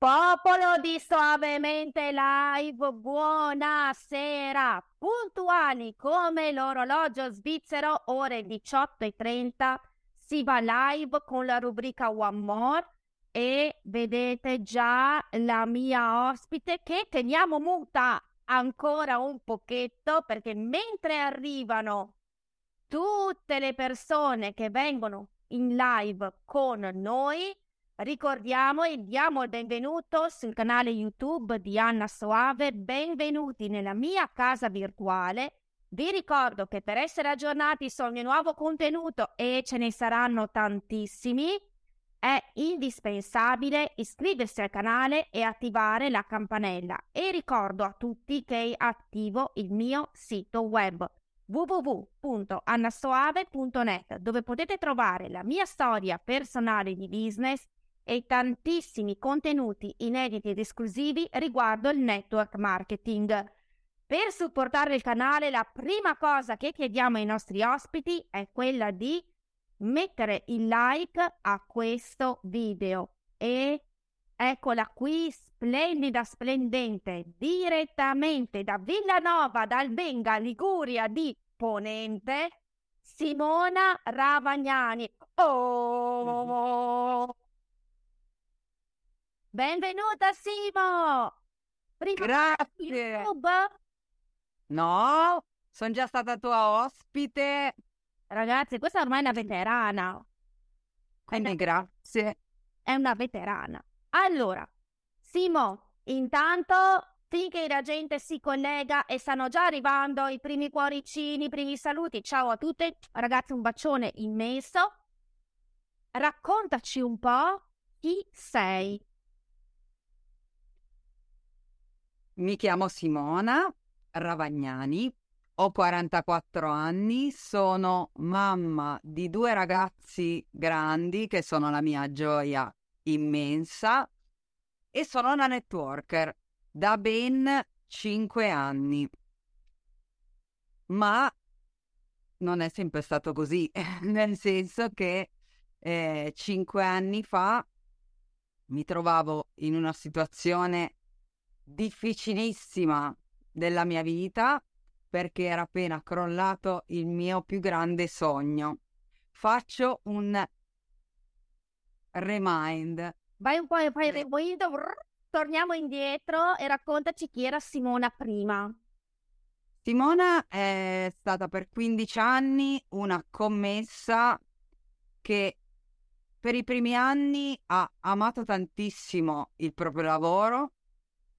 Popolo di Suavemente Live, buonasera! Puntuali come l'orologio svizzero, ore 18.30, si va live con la rubrica One More e vedete già la mia ospite che teniamo muta ancora un pochetto perché mentre arrivano tutte le persone che vengono in live con noi, Ricordiamo e diamo il benvenuto sul canale YouTube di Anna Soave, benvenuti nella mia casa virtuale. Vi ricordo che per essere aggiornati sul mio nuovo contenuto, e ce ne saranno tantissimi, è indispensabile iscriversi al canale e attivare la campanella. E ricordo a tutti che attivo il mio sito web www.annasoave.net dove potete trovare la mia storia personale di business e tantissimi contenuti inediti ed esclusivi riguardo il network marketing. Per supportare il canale la prima cosa che chiediamo ai nostri ospiti è quella di mettere il like a questo video. E eccola qui splendida splendente direttamente da Villanova dal Venga Liguria di Ponente Simona Ravagnani. Oh Benvenuta Simo! Prima Grazie! YouTube? No, sono già stata tua ospite. Ragazzi, questa ormai è una veterana. Quindi grazie. È una veterana. Allora, Simo, intanto finché la gente si collega e stanno già arrivando i primi cuoricini, i primi saluti, ciao a tutte, ragazzi un bacione immenso. Raccontaci un po' chi sei. Mi chiamo Simona Ravagnani, ho 44 anni, sono mamma di due ragazzi grandi che sono la mia gioia immensa e sono una networker da ben 5 anni. Ma non è sempre stato così, nel senso che eh, 5 anni fa mi trovavo in una situazione difficilissima della mia vita perché era appena crollato il mio più grande sogno. Faccio un remind. Vai un po', fai rewind, torniamo indietro e raccontaci chi era Simona prima. Simona è stata per 15 anni una commessa che per i primi anni ha amato tantissimo il proprio lavoro,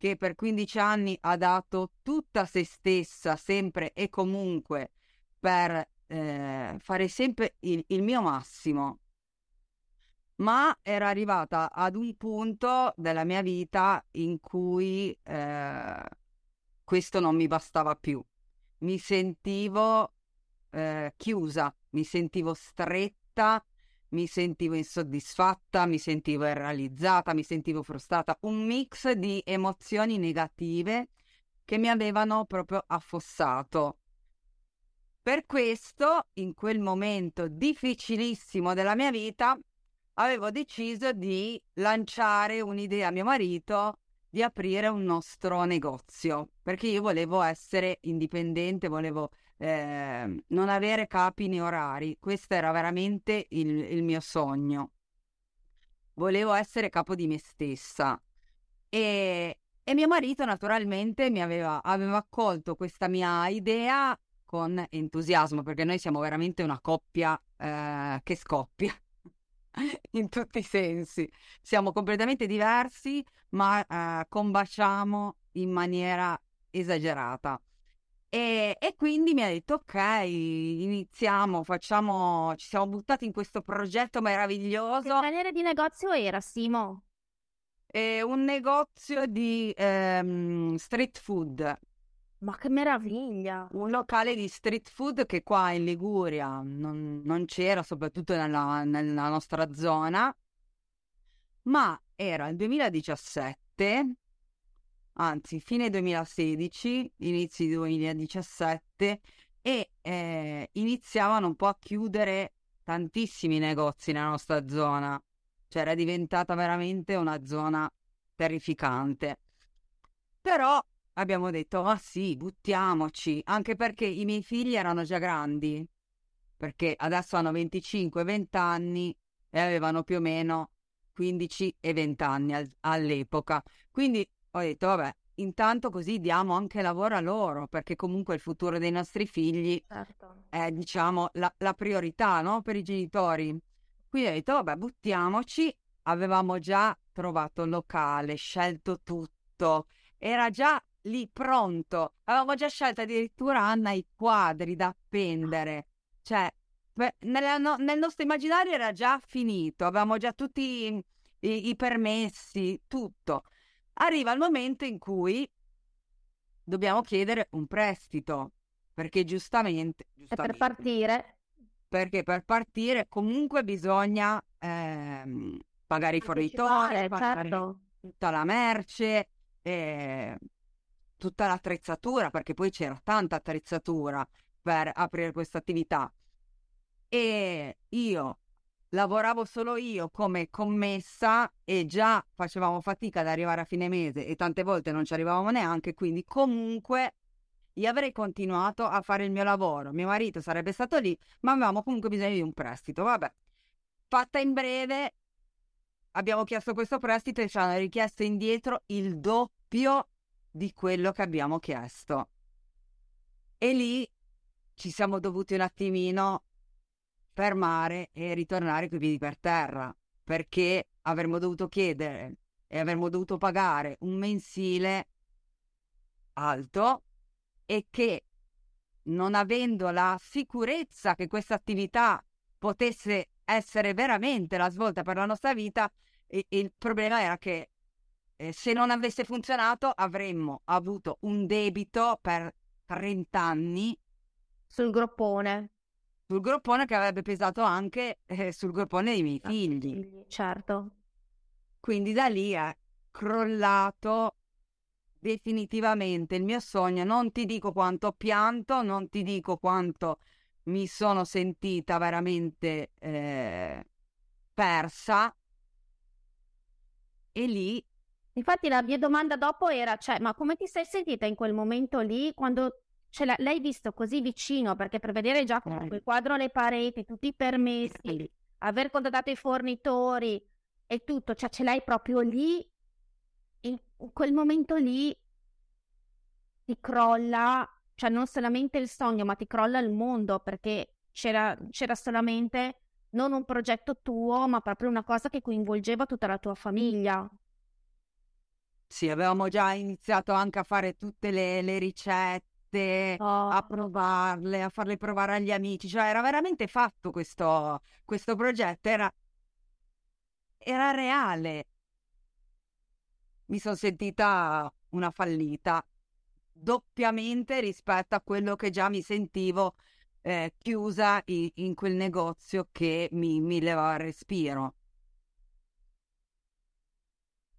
che per 15 anni ha dato tutta se stessa, sempre e comunque, per eh, fare sempre il, il mio massimo. Ma era arrivata ad un punto della mia vita in cui eh, questo non mi bastava più. Mi sentivo eh, chiusa, mi sentivo stretta mi sentivo insoddisfatta, mi sentivo irrealizzata, mi sentivo frustrata, un mix di emozioni negative che mi avevano proprio affossato. Per questo, in quel momento difficilissimo della mia vita, avevo deciso di lanciare un'idea a mio marito di aprire un nostro negozio, perché io volevo essere indipendente, volevo eh, non avere capi né orari. Questo era veramente il, il mio sogno. Volevo essere capo di me stessa. E, e mio marito naturalmente mi aveva, aveva accolto questa mia idea con entusiasmo, perché noi siamo veramente una coppia eh, che scoppia in tutti i sensi. Siamo completamente diversi, ma eh, combaciamo in maniera esagerata. E, e, quindi mi ha detto: Ok, iniziamo, facciamo. Ci siamo buttati in questo progetto meraviglioso. Che genere di negozio era, Simo? È un negozio di ehm, street food. Ma che meraviglia! Un locale di street food che qua in Liguria non, non c'era, soprattutto nella, nella nostra zona. Ma era il 2017 anzi fine 2016, inizi 2017 e eh, iniziavano un po' a chiudere tantissimi negozi nella nostra zona, cioè era diventata veramente una zona terrificante. Però abbiamo detto, ma sì, buttiamoci, anche perché i miei figli erano già grandi, perché adesso hanno 25-20 anni e avevano più o meno 15 e 20 anni al- all'epoca. Quindi ho detto, vabbè, intanto così diamo anche lavoro a loro, perché comunque il futuro dei nostri figli certo. è, diciamo, la, la priorità, no? Per i genitori. Quindi ho detto, vabbè, buttiamoci. Avevamo già trovato il locale, scelto tutto, era già lì pronto. Avevamo già scelto addirittura Anna i quadri da appendere. Cioè, beh, nella, no, nel nostro immaginario era già finito, avevamo già tutti i, i permessi, tutto. Arriva il momento in cui dobbiamo chiedere un prestito, perché giustamente... giustamente per partire... Perché per partire comunque bisogna ehm, pagare i fornitori, pagare certo. tutta la merce, eh, tutta l'attrezzatura, perché poi c'era tanta attrezzatura per aprire questa attività. E io lavoravo solo io come commessa e già facevamo fatica ad arrivare a fine mese e tante volte non ci arrivavamo neanche, quindi comunque io avrei continuato a fare il mio lavoro. Mio marito sarebbe stato lì, ma avevamo comunque bisogno di un prestito. Vabbè, fatta in breve, abbiamo chiesto questo prestito e ci hanno richiesto indietro il doppio di quello che abbiamo chiesto. E lì ci siamo dovuti un attimino fermare e ritornare coi piedi per terra, perché avremmo dovuto chiedere e avremmo dovuto pagare un mensile alto e che non avendo la sicurezza che questa attività potesse essere veramente la svolta per la nostra vita, il problema era che eh, se non avesse funzionato avremmo avuto un debito per 30 anni sul groppone. Sul groppone che avrebbe pesato anche eh, sul groppone dei miei figli. Certo. Quindi da lì è crollato definitivamente il mio sogno. Non ti dico quanto ho pianto, non ti dico quanto mi sono sentita veramente eh, persa. E lì Infatti la mia domanda dopo era, cioè, ma come ti sei sentita in quel momento lì quando ce l'hai visto così vicino? Perché per vedere già comunque il quadro alle pareti, tutti i permessi, aver contattato i fornitori e tutto, cioè ce l'hai proprio lì, in quel momento lì ti crolla, cioè non solamente il sogno, ma ti crolla il mondo perché c'era, c'era solamente non un progetto tuo, ma proprio una cosa che coinvolgeva tutta la tua famiglia. Sì, avevamo già iniziato anche a fare tutte le, le ricette, oh. a provarle, a farle provare agli amici, cioè era veramente fatto questo, questo progetto, era, era reale. Mi sono sentita una fallita, doppiamente rispetto a quello che già mi sentivo eh, chiusa in, in, quel negozio che mi, mi levava il respiro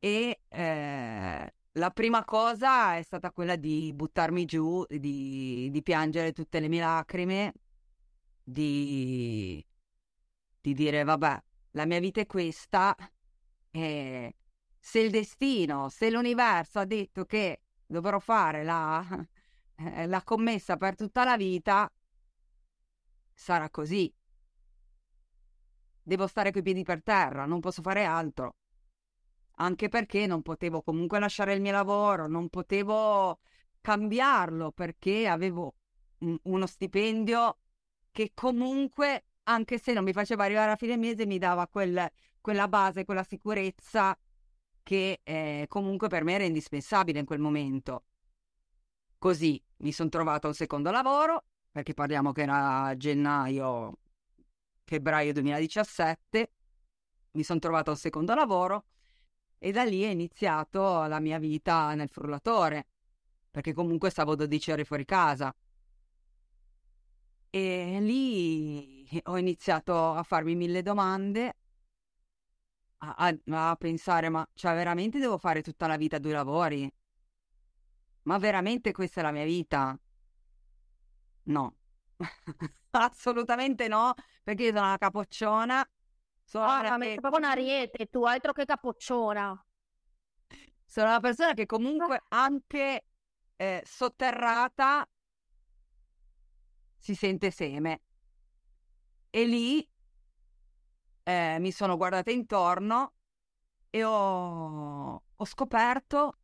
e eh, la prima cosa è stata quella di buttarmi giù, di, di piangere tutte le mie lacrime, di, di dire vabbè, la mia vita è questa e se il destino, se l'universo ha detto che dovrò fare la, eh, la commessa per tutta la vita, sarà così. Devo stare coi piedi per terra, non posso fare altro anche perché non potevo comunque lasciare il mio lavoro, non potevo cambiarlo perché avevo un, uno stipendio che comunque, anche se non mi faceva arrivare a fine mese, mi dava quel, quella base, quella sicurezza che eh, comunque per me era indispensabile in quel momento. Così mi sono trovato un secondo lavoro, perché parliamo che era gennaio, febbraio 2017, mi sono trovato un secondo lavoro e da lì è iniziato la mia vita nel frullatore, perché comunque stavo 12 ore fuori casa. E lì ho iniziato a farmi mille domande, a, a, a pensare, ma cioè veramente devo fare tutta la vita due lavori? Ma veramente questa è la mia vita? No, assolutamente no, perché io sono una capocciona So, ah, ma proprio un ariete, tu altro che capocciona. Sono una persona che comunque anche eh, sotterrata si sente seme. E lì eh, mi sono guardata intorno e ho, ho scoperto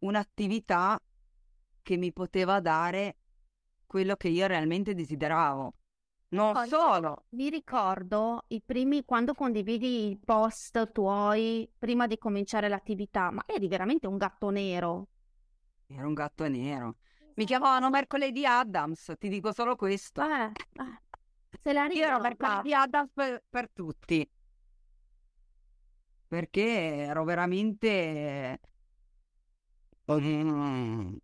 un'attività che mi poteva dare quello che io realmente desideravo. Non Poi, solo. Mi ricordo i primi, quando condividi i post tuoi prima di cominciare l'attività, ma eri veramente un gatto nero. Era un gatto nero. Mi chiamavano Mercoledì Adams, ti dico solo questo. Eh, eh, se la Io ero. Mercoledì Adams per, per tutti. Perché ero veramente mm,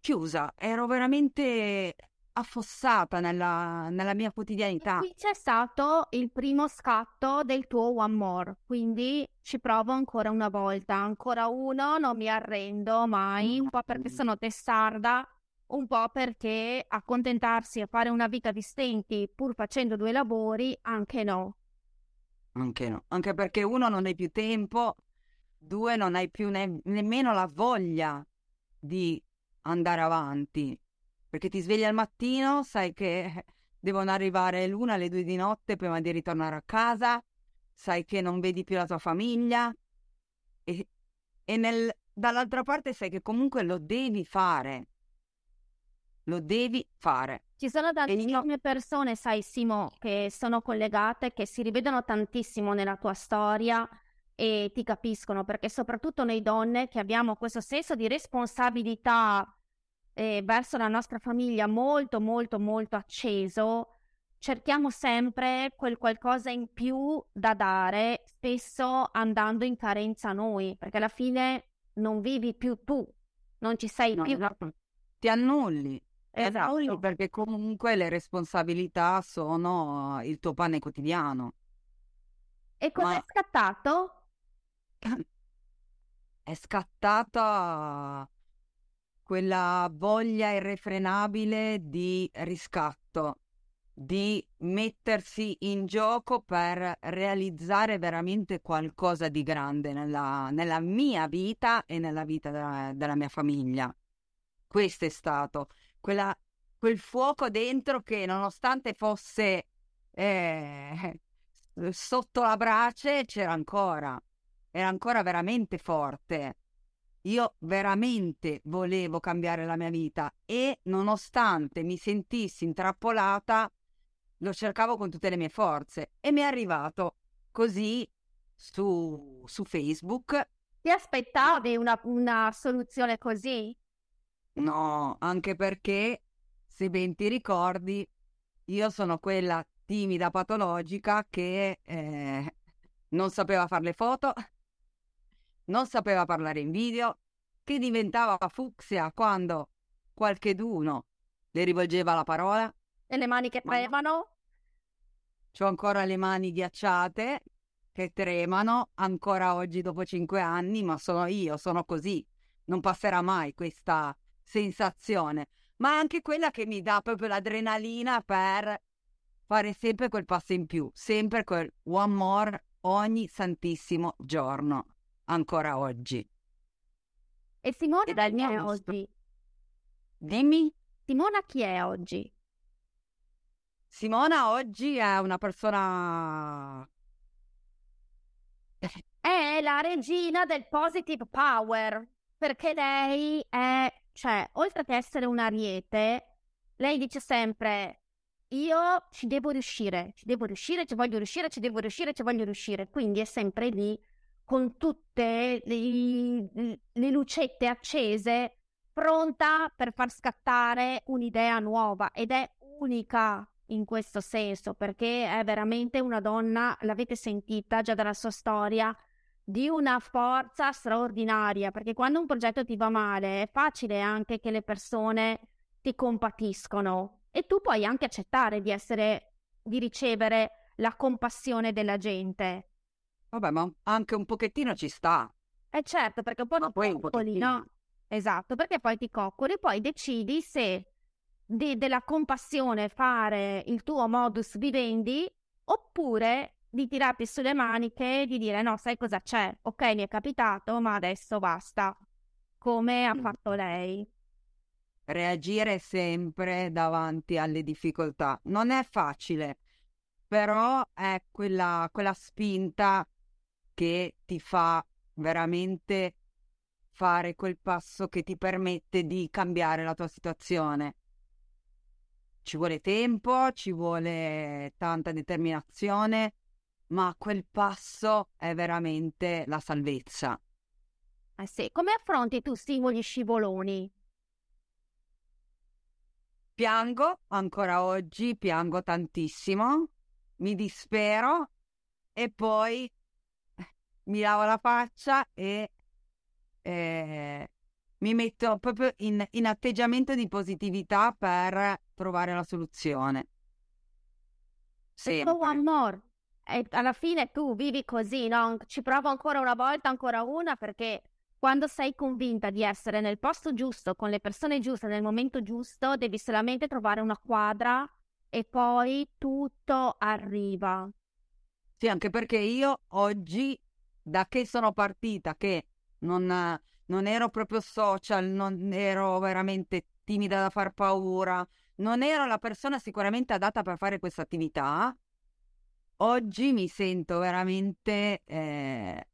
chiusa, ero veramente affossata nella, nella mia E quotidianità. qui c'è stato il primo scatto del tuo One More, quindi ci provo ancora una volta, ancora uno, non mi arrendo mai, un po' perché sono testarda, un po' perché accontentarsi a fare una vita di stenti pur facendo due lavori, anche no. Anche no, anche perché uno non hai più tempo, due non hai più ne- nemmeno la voglia di andare avanti, perché ti svegli al mattino, sai che devono arrivare l'una, le due di notte prima di ritornare a casa, sai che non vedi più la tua famiglia e, e nel- dall'altra parte sai che comunque lo devi fare, lo devi fare. Ci sono io- tantissime persone, sai Simo, che sono collegate, che si rivedono tantissimo nella tua storia e ti capiscono, perché soprattutto noi donne che abbiamo questo senso di responsabilità eh, verso la nostra famiglia molto, molto, molto acceso, cerchiamo sempre quel qualcosa in più da dare, spesso andando in carenza noi, perché alla fine non vivi più tu, non ci sei No, più. esatto. Ti annulli. Esatto. Annulli perché comunque le responsabilità sono il tuo pane quotidiano. E cosa Ma- è scattato? È scattata quella voglia irrefrenabile di riscatto, di mettersi in gioco per realizzare veramente qualcosa di grande nella, nella mia vita e nella vita della, della mia famiglia. Questo è stato quella- quel fuoco dentro che nonostante fosse eh, sotto la brace c'era ancora, era ancora veramente forte. Io veramente volevo cambiare la mia vita e nonostante mi sentissi intrappolata, lo cercavo con tutte le mie forze e mi è arrivato così su, su Facebook. Ti aspettavi una, una soluzione così? No, anche perché, se ben ti ricordi, io sono quella timida patologica che eh, non sapeva fare le foto, non sapeva parlare in video, che diventava fucsia quando qualcheduno le rivolgeva la parola. E le mani che Ma no. tremano? Ho ancora le mani ghiacciate che tremano ancora oggi dopo cinque anni, ma sono io, sono così. Non passerà mai questa sensazione, ma anche quella che mi dà proprio l'adrenalina per fare sempre quel passo in più, sempre quel one more ogni santissimo giorno, ancora oggi. E Simona E chi è gusto. oggi? Dimmi, Simona chi è oggi? Simona oggi è una persona... È la regina del positive power, perché lei è, cioè, oltre che essere un ariete, lei dice sempre, io ci devo riuscire, ci devo riuscire, ci voglio riuscire, ci devo riuscire, ci voglio riuscire, quindi è sempre lì con tutte le, le lucette accese, pronta per far scattare un'idea nuova ed è unica in questo senso, perché è veramente una donna, l'avete sentita già dalla sua storia, di una forza straordinaria, perché quando un progetto ti va male è facile anche che le persone ti compatiscono e tu puoi anche accettare di essere, di ricevere la compassione della gente. Vabbè, ma anche un pochettino ci sta. Eh certo, perché un po' Ma ti poi coccoli, no? Esatto, perché poi ti coccoli e poi decidi se di- della compassione fare il tuo modus vivendi oppure di tirarti sulle maniche e di dire no, sai cosa c'è? Ok, mi è capitato, ma adesso basta. Come ha mm. fatto lei. Reagire sempre davanti alle difficoltà. Non è facile, però è quella, quella spinta che ti fa veramente fare quel passo che ti permette di cambiare la tua situazione. Ci vuole tempo, ci vuole tanta determinazione, ma quel passo è veramente la salvezza. Eh sì, come affronti tu stimoli scivoloni? Piango ancora oggi, piango tantissimo, mi dispero e poi mi lavo la faccia e eh, mi metto proprio in, in, atteggiamento di positività per trovare la soluzione. Sempre. One more. E alla fine tu vivi così, no? Ci provo ancora una volta, ancora una, perché quando sei convinta di essere nel posto giusto, con le persone giuste, nel momento giusto, devi solamente trovare una quadra e poi tutto arriva. Sì, anche perché io oggi, da che sono partita, che non, non ero proprio social, non ero veramente timida da far paura, non ero la persona sicuramente adatta per fare questa attività. Oggi mi sento veramente eh,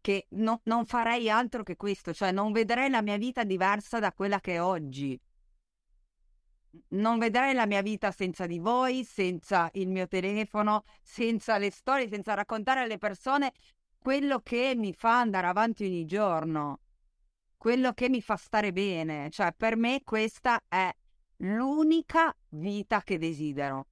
che no, non farei altro che questo, cioè non vedrei la mia vita diversa da quella che è oggi. Non vedrei la mia vita senza di voi, senza il mio telefono, senza le storie, senza raccontare alle persone quello che mi fa andare avanti ogni giorno, quello che mi fa stare bene. Cioè, per me questa è l'unica vita che desidero.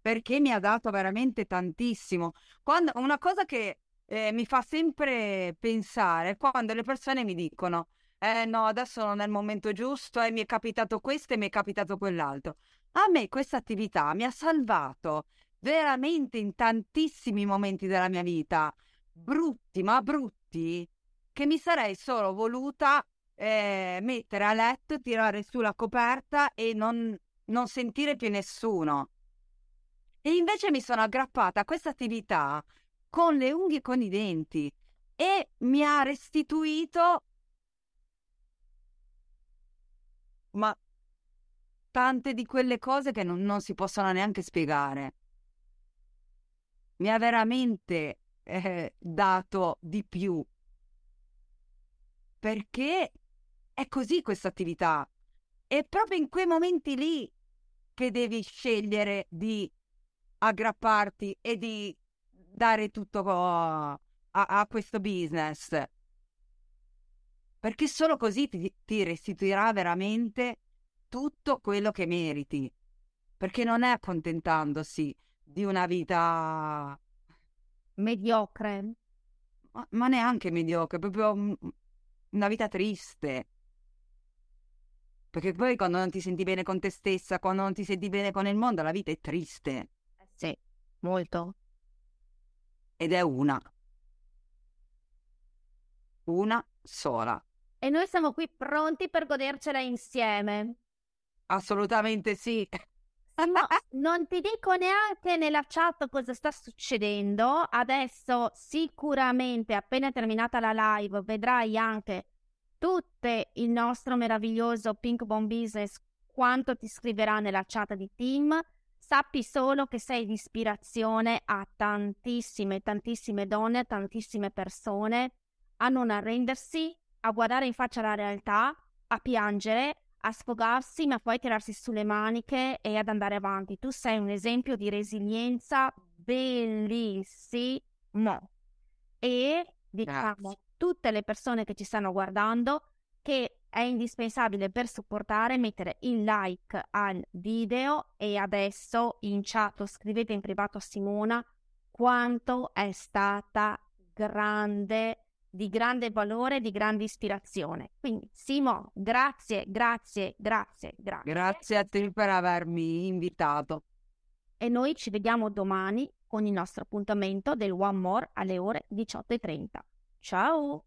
Perché mi ha dato veramente tantissimo. Quando, una cosa che eh, mi fa sempre pensare quando le persone mi dicono eh no, adesso non è il momento giusto e mi è capitato questo e mi è capitato quell'altro. A me questa attività mi ha salvato veramente in tantissimi momenti della mia vita brutti, ma brutti, che mi sarei solo voluta eh, mettere a letto, tirare su la coperta e non, non sentire più nessuno. E invece mi sono aggrappata a questa attività con le unghie e con i denti e mi ha restituito ma tante di quelle cose che non, non si possono neanche spiegare. Mi ha veramente eh, dato di più. Perché è così questa attività. È proprio in quei momenti lì che devi scegliere di aggrapparti e di dare tutto a, a questo business. Perché solo così ti, ti restituirà veramente tutto quello che meriti. Perché non è accontentandosi di una vita mediocre. Ma, ma neanche mediocre, proprio una vita triste. Perché poi quando non ti senti bene con te stessa, quando non ti senti bene con il mondo, la vita è triste. Eh sì, molto. Ed è una. Una sola. E noi siamo qui pronti per godercela insieme. Assolutamente sì. No, non ti dico neanche nella chat cosa sta succedendo. Adesso sicuramente appena terminata la live vedrai anche tutto il nostro meraviglioso Pink Bomb Business quanto ti scriverà nella chat di team. Sappi solo che sei di ispirazione a tantissime, tantissime donne, a tantissime persone a non arrendersi, a guardare in faccia la realtà, a piangere, a sfogarsi, ma poi tirarsi sulle maniche e ad andare avanti. Tu sei un esempio di resilienza bellissimo. E diciamo Grazie. tutte le persone che ci stanno guardando che è indispensabile per supportare mettere il like al video e adesso in chat scrivete in privato a Simona quanto è stata grande di grande valore, di grande ispirazione. Quindi Simo, grazie, grazie, grazie, grazie. Grazie a te per avermi invitato. E noi ci vediamo domani con il nostro appuntamento del One More alle ore 18.30. Ciao!